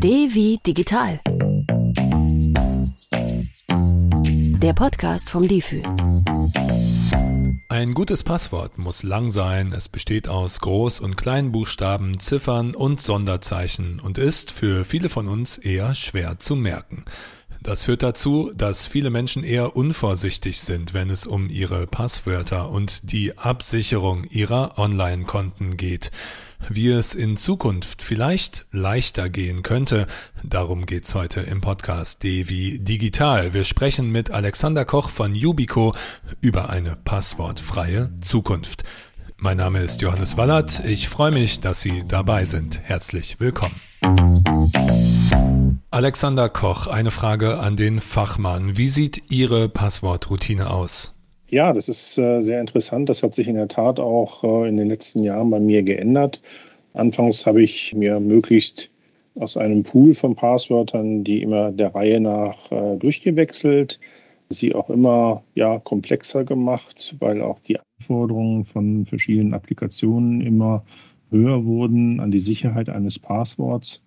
D digital. Der Podcast vom DIFÜ. Ein gutes Passwort muss lang sein, es besteht aus Groß- und Kleinbuchstaben, Ziffern und Sonderzeichen und ist für viele von uns eher schwer zu merken. Das führt dazu, dass viele Menschen eher unvorsichtig sind, wenn es um ihre Passwörter und die Absicherung ihrer Online-Konten geht. Wie es in Zukunft vielleicht leichter gehen könnte, darum geht's heute im Podcast D wie Digital. Wir sprechen mit Alexander Koch von Yubico über eine passwortfreie Zukunft. Mein Name ist Johannes Wallert. Ich freue mich, dass Sie dabei sind. Herzlich willkommen. Alexander Koch, eine Frage an den Fachmann. Wie sieht Ihre Passwortroutine aus? Ja, das ist äh, sehr interessant. Das hat sich in der Tat auch äh, in den letzten Jahren bei mir geändert. Anfangs habe ich mir möglichst aus einem Pool von Passwörtern, die immer der Reihe nach äh, durchgewechselt, sie auch immer ja, komplexer gemacht, weil auch die Anforderungen von verschiedenen Applikationen immer höher wurden an die Sicherheit eines Passworts.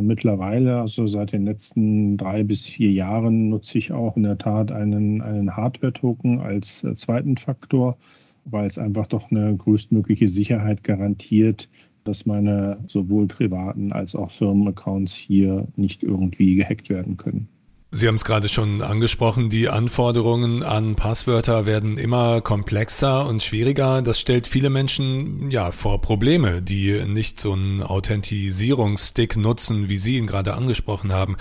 Mittlerweile, also seit den letzten drei bis vier Jahren, nutze ich auch in der Tat einen, einen Hardware-Token als äh, zweiten Faktor, weil es einfach doch eine größtmögliche Sicherheit garantiert, dass meine sowohl privaten als auch Firmenaccounts hier nicht irgendwie gehackt werden können. Sie haben es gerade schon angesprochen, die Anforderungen an Passwörter werden immer komplexer und schwieriger. Das stellt viele Menschen ja vor Probleme, die nicht so einen Authentisierungsstick nutzen, wie Sie ihn gerade angesprochen haben.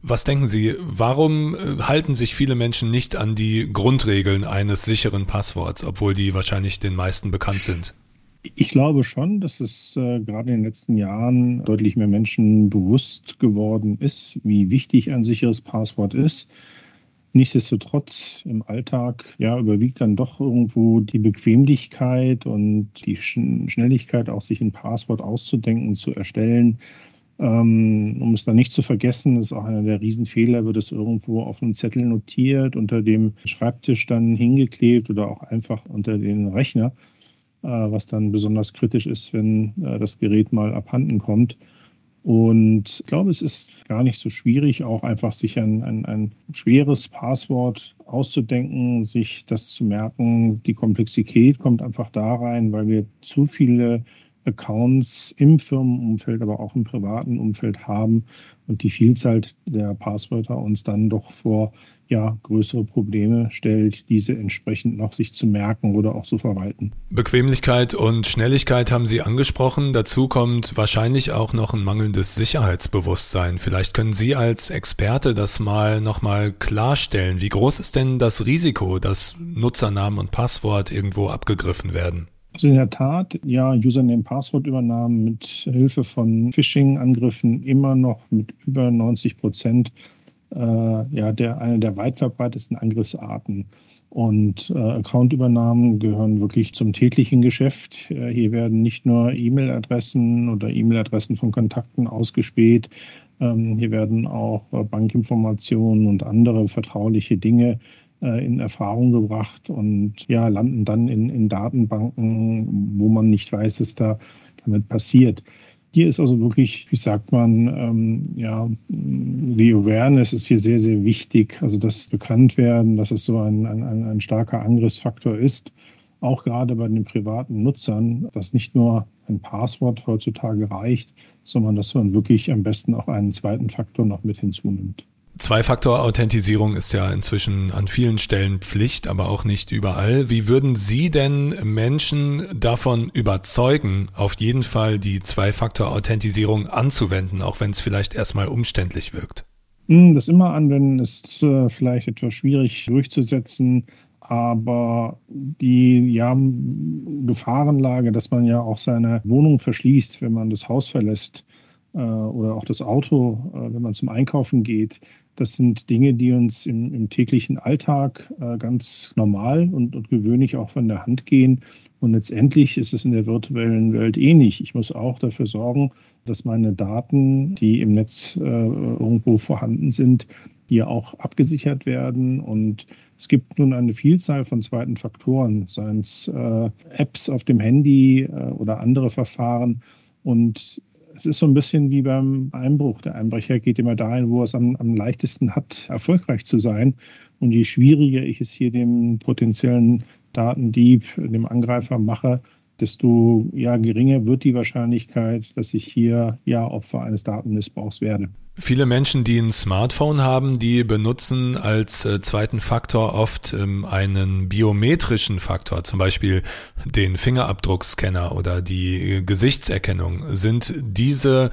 Was denken Sie, warum äh, halten sich viele Menschen nicht an die Grundregeln eines sicheren Passworts, obwohl die wahrscheinlich den meisten bekannt sind? Ich glaube schon, dass es äh, gerade in den letzten Jahren deutlich mehr Menschen bewusst geworden ist, wie wichtig ein sicheres Passwort ist. Nichtsdestotrotz im Alltag ja, überwiegt dann doch irgendwo die Bequemlichkeit und die Schnelligkeit, auch sich ein Passwort auszudenken, zu erstellen. Ähm, um es dann nicht zu vergessen, das ist auch einer der Riesenfehler, wird es irgendwo auf einem Zettel notiert, unter dem Schreibtisch dann hingeklebt oder auch einfach unter den Rechner. Äh, was dann besonders kritisch ist, wenn äh, das Gerät mal abhanden kommt. Und ich glaube, es ist gar nicht so schwierig, auch einfach sich ein, ein, ein, schweres Passwort auszudenken, sich das zu merken. Die Komplexität kommt einfach da rein, weil wir zu viele Accounts im Firmenumfeld, aber auch im privaten Umfeld haben und die Vielzahl der Passwörter uns dann doch vor ja, größere Probleme stellt, diese entsprechend noch sich zu merken oder auch zu verwalten. Bequemlichkeit und Schnelligkeit haben Sie angesprochen. Dazu kommt wahrscheinlich auch noch ein mangelndes Sicherheitsbewusstsein. Vielleicht können Sie als Experte das mal nochmal klarstellen. Wie groß ist denn das Risiko, dass Nutzernamen und Passwort irgendwo abgegriffen werden? Also in der Tat, ja, Username-Passwort-Übernahmen mit Hilfe von Phishing-Angriffen immer noch mit über 90 Prozent äh, ja, der, eine der weit verbreitetsten Angriffsarten. Und äh, Accountübernahmen gehören wirklich zum täglichen Geschäft. Äh, hier werden nicht nur E-Mail-Adressen oder E-Mail-Adressen von Kontakten ausgespäht. Ähm, hier werden auch äh, Bankinformationen und andere vertrauliche Dinge äh, in Erfahrung gebracht und ja, landen dann in, in Datenbanken, wo man nicht weiß, was da damit passiert. Hier ist also wirklich, wie sagt man, ähm, ja, die Awareness ist hier sehr, sehr wichtig. Also das bekannt werden, dass es so ein, ein, ein starker Angriffsfaktor ist. Auch gerade bei den privaten Nutzern, dass nicht nur ein Passwort heutzutage reicht, sondern dass man wirklich am besten auch einen zweiten Faktor noch mit hinzunimmt. Zwei-Faktor-Authentisierung ist ja inzwischen an vielen Stellen Pflicht, aber auch nicht überall. Wie würden Sie denn Menschen davon überzeugen, auf jeden Fall die Zwei-Faktor-Authentisierung anzuwenden, auch wenn es vielleicht erstmal umständlich wirkt? Hm, das immer anwenden ist äh, vielleicht etwas schwierig durchzusetzen, aber die ja, Gefahrenlage, dass man ja auch seine Wohnung verschließt, wenn man das Haus verlässt, oder auch das Auto, äh, wenn man zum Einkaufen geht, das sind Dinge, die uns im, im täglichen Alltag äh, ganz normal und, und, gewöhnlich auch von der Hand gehen. Und letztendlich ist es in der virtuellen Welt ähnlich. Ich muss auch dafür sorgen, dass meine Daten, die im Netz äh, irgendwo vorhanden sind, hier auch abgesichert werden. Und es gibt nun eine Vielzahl von zweiten Faktoren, seien es äh, Apps auf dem Handy äh, oder andere Verfahren. Und es ist so ein bisschen wie beim Einbruch. Der Einbrecher geht immer dahin, wo er es am, am leichtesten hat, erfolgreich zu sein. Und je schwieriger ich es hier dem potenziellen Datendieb, dem Angreifer mache, desto ja, geringer wird die Wahrscheinlichkeit, dass ich hier ja Opfer eines Datenmissbrauchs werde. Viele Menschen, die ein Smartphone haben, die benutzen als äh, zweiten Faktor oft ähm, einen biometrischen Faktor, zum Beispiel den Fingerabdruckscanner oder die äh, Gesichtserkennung. Sind diese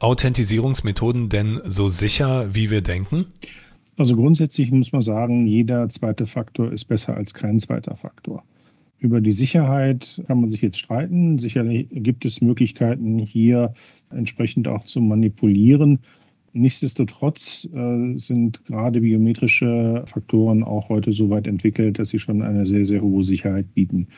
Authentisierungsmethoden denn so sicher, wie wir denken? Also grundsätzlich muss man sagen, jeder zweite Faktor ist besser als kein zweiter Faktor. Über die Sicherheit kann man sich jetzt streiten. Sicherlich gibt es Möglichkeiten, hier entsprechend auch zu manipulieren. Nichtsdestotrotz äh, sind gerade biometrische Faktoren auch heute so weit entwickelt, dass sie schon eine sehr, sehr hohe Sicherheit bieten.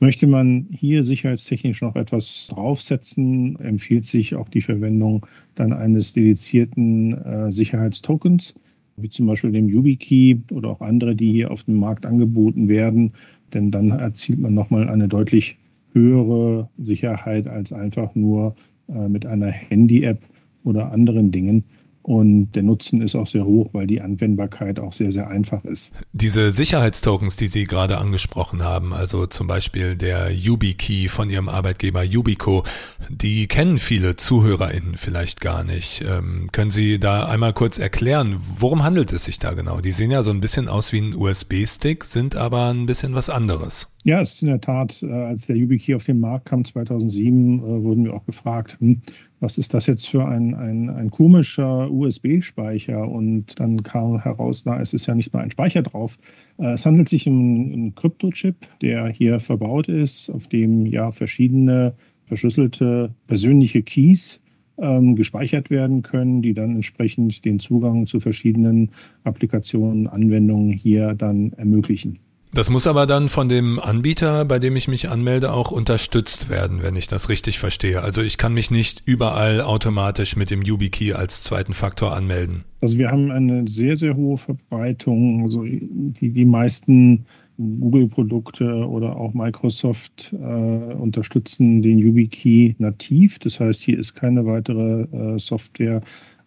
Möchte man hier sicherheitstechnisch noch etwas draufsetzen, empfiehlt sich auch die Verwendung dann eines dedizierten äh, Sicherheitstokens, wie zum Beispiel dem YubiKey oder auch andere, die hier auf dem Markt angeboten werden. Denn dann erzielt man nochmal eine deutlich höhere Sicherheit als einfach nur äh, mit einer Handy-App oder anderen Dingen. Und der Nutzen ist auch sehr hoch, weil die Anwendbarkeit auch sehr, sehr einfach ist. Diese Sicherheitstokens, die Sie gerade angesprochen haben, also zum Beispiel der YubiKey von Ihrem Arbeitgeber Yubico, die kennen viele ZuhörerInnen vielleicht gar nicht. Ähm, können Sie da einmal kurz erklären, worum handelt es sich da genau? Die sehen ja so ein bisschen aus wie ein USB-Stick, sind aber ein bisschen was anderes. Ja, es ist in der Tat, äh, als der YubiKey auf den Markt kam 2007, äh, wurden wir auch gefragt, hm, was ist das jetzt für ein, ein, ein komischer USB-Speicher? Und dann kam heraus, na, es ist ja nicht mal ein Speicher drauf. Äh, es handelt sich um einen Kryptochip, der hier verbaut ist, auf dem ja verschiedene verschlüsselte persönliche Keys ähm, gespeichert werden können, die dann entsprechend den Zugang zu verschiedenen Applikationen, Anwendungen hier dann ermöglichen. Das muss aber dann von dem Anbieter, bei dem ich mich anmelde, auch unterstützt werden, wenn ich das richtig verstehe. Also ich kann mich nicht überall automatisch mit dem YubiKey als zweiten Faktor anmelden. Also wir haben eine sehr, sehr hohe Verbreitung. Also die, die meisten Google-Produkte oder auch Microsoft äh, unterstützen den YubiKey nativ. Das heißt, hier ist keine weitere äh, Software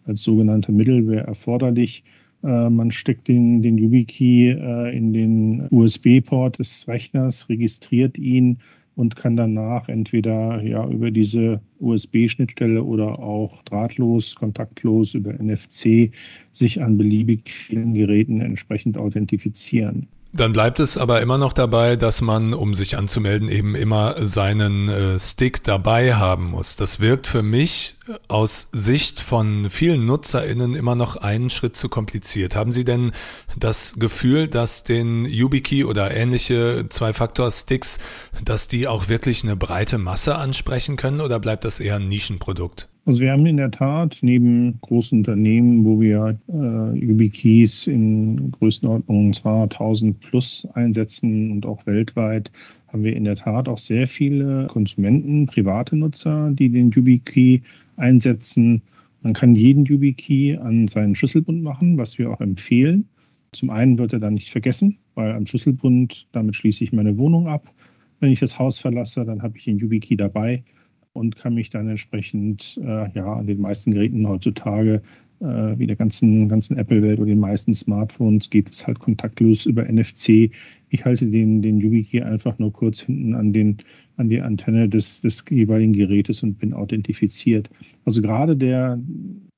als sogenannte Middleware erforderlich. Äh, man steckt den, den YubiKey äh, in den USB-Port des Rechners, registriert ihn und kann danach entweder ja, über diese USB-Schnittstelle oder auch drahtlos, kontaktlos über NFC sich an beliebig vielen Geräten entsprechend authentifizieren. Dann bleibt es aber immer noch dabei, dass man, um sich anzumelden, eben immer seinen äh, Stick dabei haben muss. Das wirkt für mich äh, aus Sicht von vielen NutzerInnen immer noch einen Schritt zu kompliziert. Haben Sie denn das Gefühl, dass den YubiKey oder ähnliche Zwei-Faktor-Sticks, dass die auch wirklich eine breite Masse ansprechen können oder bleibt das eher ein Nischenprodukt? Also wir haben in der Tat neben großen Unternehmen, wo wir äh, YubiKeys in Größenordnung zwar 1000 plus einsetzen und auch weltweit, haben wir in der Tat auch sehr viele Konsumenten, private Nutzer, die den YubiKey einsetzen. Man kann jeden YubiKey an seinen Schlüsselbund machen, was wir auch empfehlen. Zum einen wird er dann nicht vergessen, weil am Schlüsselbund, damit schließe ich meine Wohnung ab. Wenn ich das Haus verlasse, dann habe ich den YubiKey dabei und kann mich dann entsprechend äh, ja, an den meisten Geräten heutzutage äh, wie der ganzen, ganzen Apple-Welt oder den meisten Smartphones geht es halt kontaktlos über NFC. Ich halte den, den YubiKey einfach nur kurz hinten an, den, an die Antenne des, des jeweiligen Gerätes und bin authentifiziert. Also gerade der,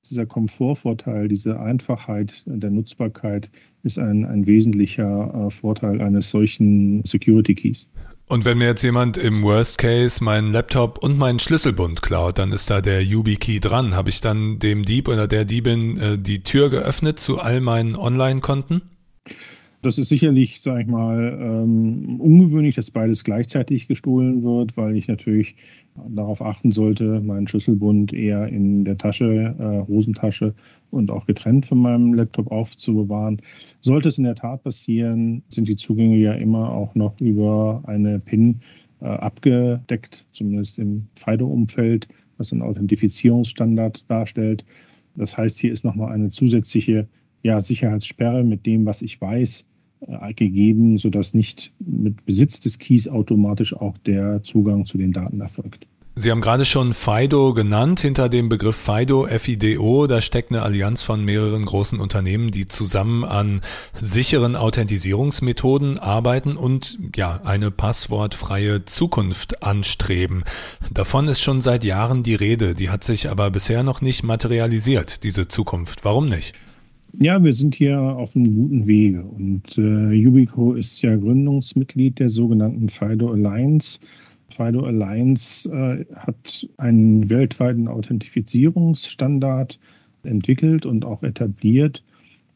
dieser Komfortvorteil, diese Einfachheit der Nutzbarkeit ist ein, ein wesentlicher äh, Vorteil eines solchen Security Keys. Und wenn mir jetzt jemand im Worst Case meinen Laptop und meinen Schlüsselbund klaut, dann ist da der YubiKey dran. Habe ich dann dem Dieb oder der Diebin äh, die Tür geöffnet zu all meinen Online-Konten? Das ist sicherlich, sage ich mal, ähm, ungewöhnlich, dass beides gleichzeitig gestohlen wird, weil ich natürlich darauf achten sollte, meinen Schlüsselbund eher in der Tasche, äh, Hosentasche und auch getrennt von meinem Laptop aufzubewahren. Sollte es in der Tat passieren, sind die Zugänge ja immer auch noch über eine PIN äh, abgedeckt, zumindest im FIDO-Umfeld, was einen Authentifizierungsstandard darstellt. Das heißt, hier ist nochmal eine zusätzliche ja, Sicherheitssperre mit dem, was ich weiß, gegeben, sodass nicht mit Besitz des Keys automatisch auch der Zugang zu den Daten erfolgt. Sie haben gerade schon FIDO genannt. Hinter dem Begriff FIDO, FIDO, da steckt eine Allianz von mehreren großen Unternehmen, die zusammen an sicheren Authentisierungsmethoden arbeiten und ja, eine passwortfreie Zukunft anstreben. Davon ist schon seit Jahren die Rede. Die hat sich aber bisher noch nicht materialisiert, diese Zukunft. Warum nicht? Ja, wir sind hier auf einem guten Wege und äh, Yubico ist ja Gründungsmitglied der sogenannten FIDO Alliance. FIDO Alliance äh, hat einen weltweiten Authentifizierungsstandard entwickelt und auch etabliert.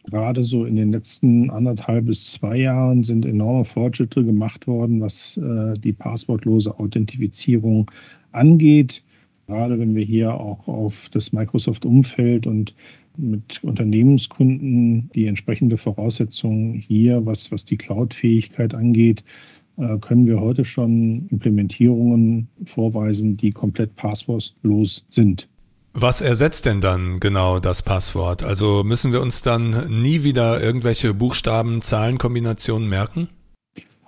Gerade so in den letzten anderthalb bis zwei Jahren sind enorme Fortschritte gemacht worden, was äh, die passwortlose Authentifizierung angeht. Gerade wenn wir hier auch auf das Microsoft-Umfeld und mit Unternehmenskunden die entsprechende Voraussetzung hier, was, was die Cloud-Fähigkeit angeht, äh, können wir heute schon Implementierungen vorweisen, die komplett passwortlos sind. Was ersetzt denn dann genau das Passwort? Also müssen wir uns dann nie wieder irgendwelche Buchstaben, Zahlenkombinationen merken?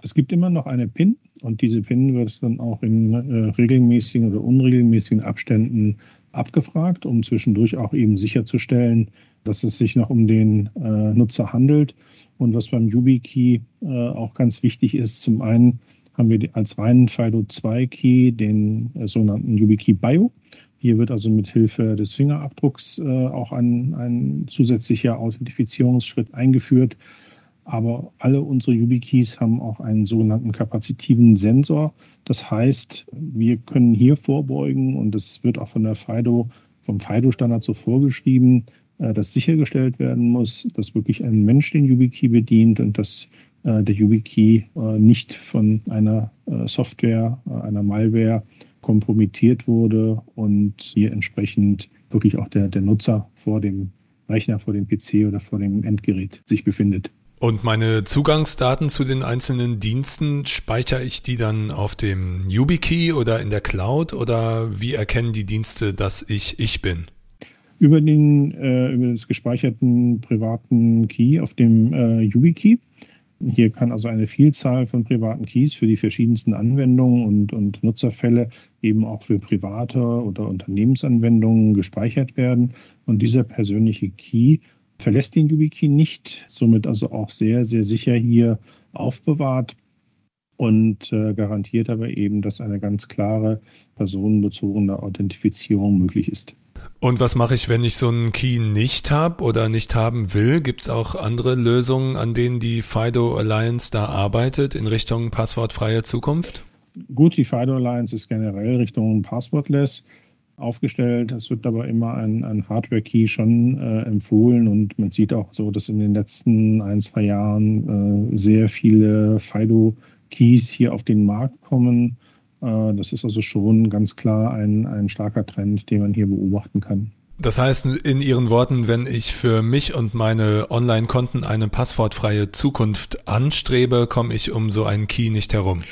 Es gibt immer noch eine PIN und diese PIN wird dann auch in äh, regelmäßigen oder unregelmäßigen Abständen abgefragt, um zwischendurch auch eben sicherzustellen, dass es sich noch um den äh, Nutzer handelt. Und was beim YubiKey äh, auch ganz wichtig ist, zum einen haben wir als reinen FIDO2-Key den äh, sogenannten YubiKey Bio. Hier wird also mit Hilfe des Fingerabdrucks äh, auch ein, ein zusätzlicher Authentifizierungsschritt eingeführt. Aber alle unsere YubiKeys haben auch einen sogenannten kapazitiven Sensor. Das heißt, wir können hier vorbeugen und das wird auch von der FIDO, vom FIDO-Standard so vorgeschrieben, äh, dass sichergestellt werden muss, dass wirklich ein Mensch den YubiKey bedient und dass äh, der YubiKey äh, nicht von einer Software, einer Malware kompromittiert wurde und hier entsprechend wirklich auch der, der Nutzer vor dem Rechner, vor dem PC oder vor dem Endgerät sich befindet. Und meine Zugangsdaten zu den einzelnen Diensten, speichere ich die dann auf dem YubiKey oder in der Cloud oder wie erkennen die Dienste, dass ich ich bin? über den äh, über das gespeicherten privaten Key auf dem äh, YubiKey. Hier kann also eine Vielzahl von privaten Keys für die verschiedensten Anwendungen und, und Nutzerfälle eben auch für private oder Unternehmensanwendungen gespeichert werden. Und dieser persönliche Key verlässt den YubiKey nicht, somit also auch sehr, sehr sicher hier aufbewahrt und äh, garantiert aber eben, dass eine ganz klare personenbezogene Authentifizierung möglich ist. Und was mache ich, wenn ich so einen Key nicht habe oder nicht haben will? Gibt es auch andere Lösungen, an denen die FIDO Alliance da arbeitet in Richtung passwortfreie Zukunft? Gut, die FIDO Alliance ist generell Richtung Passwortless aufgestellt. Es wird aber immer ein, ein Hardware-Key schon äh, empfohlen und man sieht auch so, dass in den letzten ein, zwei Jahren äh, sehr viele FIDO-Keys hier auf den Markt kommen äh, das ist also schon ganz klar ein, ein starker Trend, den man hier beobachten kann. Das heißt in Ihren Worten, wenn ich für mich und meine Online-Konten eine passwortfreie Zukunft anstrebe, komme ich um so einen Key nicht herum.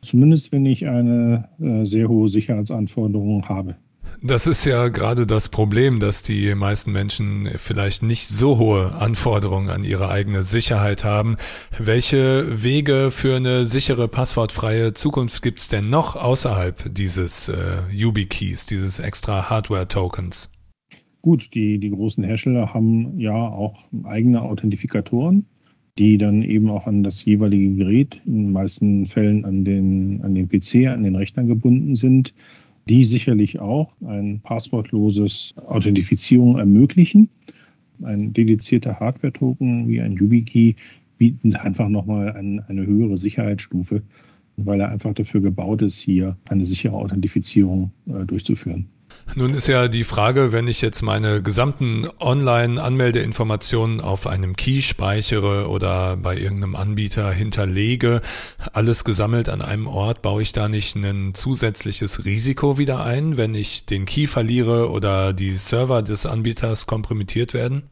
Zumindest wenn ich eine äh, sehr hohe Sicherheitsanforderung habe. Das ist ja gerade das Problem, dass die meisten Menschen vielleicht nicht so hohe Anforderungen an ihre eigene Sicherheit haben. Welche Wege für eine sichere, passwortfreie Zukunft gibt's denn noch außerhalb dieses äh, YubiKeys, dieses extra Hardware-Tokens? Gut, die, die großen Hersteller haben ja auch eigene Authentifikatoren, die dann eben auch an das jeweilige Gerät, in den meisten Fällen an den, an den PC, an den Rechner gebunden sind die sicherlich auch ein passwortloses Authentifizierung ermöglichen. Ein dedizierter Hardware-Token wie ein YubiKey bietet einfach nochmal ein, eine höhere Sicherheitsstufe, weil er einfach dafür gebaut ist, hier eine sichere Authentifizierung äh, durchzuführen. Nun ist ja die Frage, wenn ich jetzt meine gesamten Online-Anmeldeinformationen auf einem Key speichere oder bei irgendeinem Anbieter hinterlege, alles gesammelt an einem Ort, baue ich da nicht ein zusätzliches Risiko wieder ein, wenn ich den Key verliere oder die Server des Anbieters kompromittiert werden?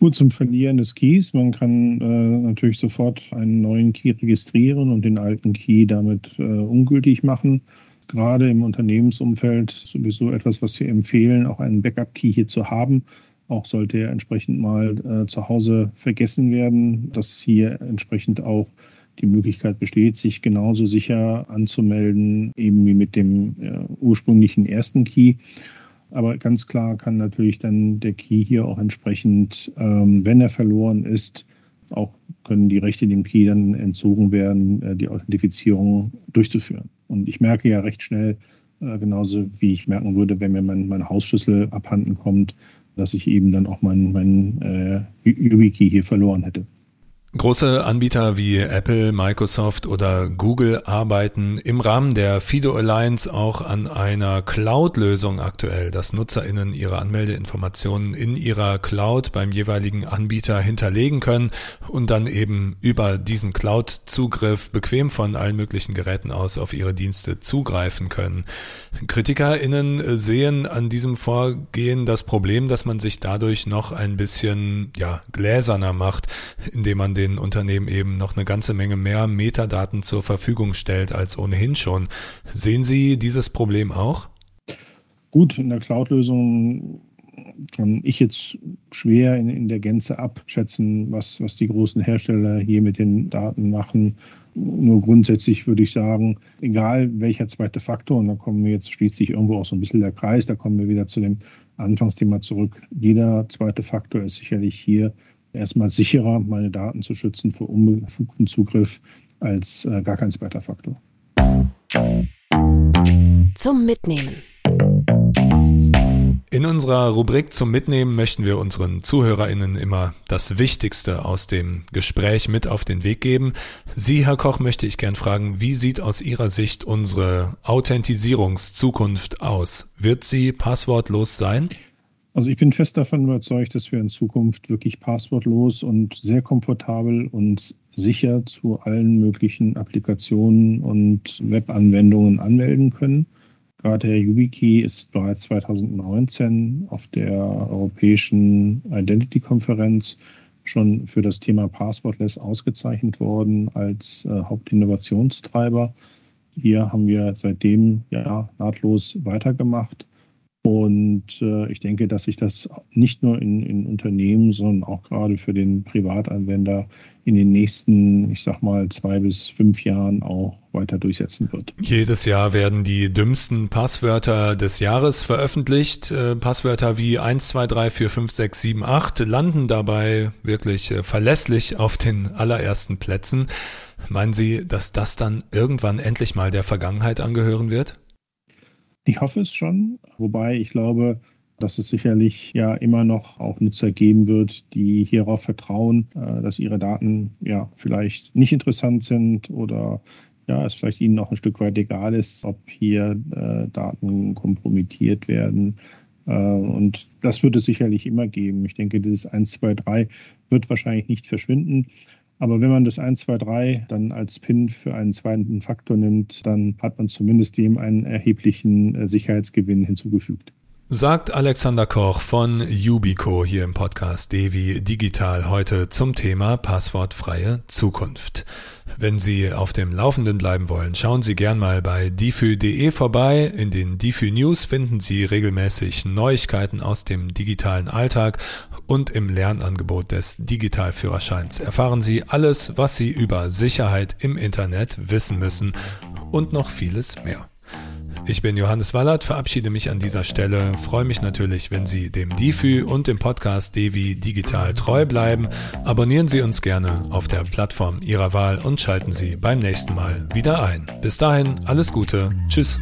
Gut zum Verlieren des Keys. Man kann äh, natürlich sofort einen neuen Key registrieren und den alten Key damit äh, ungültig machen gerade im Unternehmensumfeld sowieso etwas, was wir empfehlen, auch einen Backup-Key hier zu haben. Auch sollte er entsprechend mal äh, zu Hause vergessen werden, dass hier entsprechend auch die Möglichkeit besteht, sich genauso sicher anzumelden, eben wie mit dem äh, ursprünglichen ersten Key. Aber ganz klar kann natürlich dann der Key hier auch entsprechend, ähm, wenn er verloren ist, auch können die Rechte dem Key dann entzogen werden, äh, die Authentifizierung durchzuführen. Und ich merke ja recht schnell, äh, genauso wie ich merken würde, wenn mir mein, mein Hausschlüssel abhanden kommt, dass ich eben dann auch meinen mein, äh, YubiKey hier verloren hätte. Große Anbieter wie Apple, Microsoft oder Google arbeiten im Rahmen der FIDO Alliance auch an einer Cloud-Lösung aktuell, dass NutzerInnen ihre Anmeldeinformationen in ihrer Cloud beim jeweiligen Anbieter hinterlegen können und dann eben über diesen Cloud-Zugriff bequem von allen möglichen Geräten aus auf ihre Dienste zugreifen können. KritikerInnen sehen an diesem Vorgehen das Problem, dass man sich dadurch noch ein bisschen, ja, gläserner macht, indem man den Unternehmen eben noch eine ganze Menge mehr Metadaten zur Verfügung stellt als ohnehin schon. Sehen Sie dieses Problem auch? Gut, in der Cloud-Lösung kann ich jetzt schwer in, in, der Gänze abschätzen, was, was die großen Hersteller hier mit den Daten machen. Nur grundsätzlich würde ich sagen, egal welcher zweite Faktor, und da kommen wir jetzt, schließt sich irgendwo auch so ein bisschen der Kreis, da kommen wir wieder zu dem Anfangsthema zurück. Jeder zweite Faktor ist sicherlich hier erstmal sicherer, meine Daten zu schützen vor unbefugten Zugriff als äh, gar kein zweiter Faktor. Zum Mitnehmen. In unserer Rubrik zum Mitnehmen möchten wir unseren ZuhörerInnen immer das Wichtigste aus dem Gespräch mit auf den Weg geben. Sie, Herr Koch, möchte ich gern fragen, wie sieht aus Ihrer Sicht unsere Authentisierungszukunft aus? Wird sie passwortlos sein? Also ich bin fest davon überzeugt, dass wir in Zukunft wirklich passwortlos und sehr komfortabel und sicher zu allen möglichen Applikationen und Webanwendungen anmelden können. Gerade der YubiKey ist bereits 2019 auf der Europäischen Identity-Konferenz schon für das Thema Passwortless ausgezeichnet worden als äh, Hauptinnovationstreiber. Hier haben wir seitdem ja nahtlos weitergemacht und äh, ich denke, dass sich das nicht nur in, in Unternehmen, sondern auch gerade für den Privatanwender in den nächsten, ich sag mal, zwei bis fünf Jahren auch weiter durchsetzen wird. Jedes Jahr werden die dümmsten Passwörter des Jahres veröffentlicht. Äh, Passwörter wie 1, 2, 3, 4, 5, 6, 7, 8 landen dabei wirklich äh, verlässlich auf den allerersten Plätzen. Meinen Sie, dass das dann irgendwann endlich mal der Vergangenheit angehören wird? Ich hoffe es schon, wobei ich glaube, dass es sicherlich ja immer noch auch Nutzer geben wird, die hierauf vertrauen, äh, dass ihre Daten ja vielleicht nicht interessant sind oder ja, es vielleicht ihnen noch ein Stück weit egal ist, ob hier äh, Daten kompromittiert werden. Äh, und das wird es sicherlich immer geben. Ich denke, dieses 1, 2, 3 wird wahrscheinlich nicht verschwinden. Aber wenn man das 1, 2, 3 dann als PIN für einen zweiten Faktor nimmt, dann hat man zumindest dem einen erheblichen äh, Sicherheitsgewinn hinzugefügt. Sagt Alexander Koch von Yubico hier im Podcast Devi Digital heute zum Thema passwortfreie Zukunft. Wenn Sie auf dem Laufenden bleiben wollen, schauen Sie gern mal bei difü.de vorbei. In den Difü News finden Sie regelmäßig Neuigkeiten aus dem digitalen Alltag und im Lernangebot des Digitalführerscheins erfahren Sie alles, was Sie über Sicherheit im Internet wissen müssen und noch vieles mehr. Ich bin Johannes Wallert, verabschiede mich an dieser Stelle, freue mich natürlich, wenn Sie dem DIFÜ und dem Podcast Devi digital treu bleiben. Abonnieren Sie uns gerne auf der Plattform Ihrer Wahl und schalten Sie beim nächsten Mal wieder ein. Bis dahin, alles Gute, tschüss.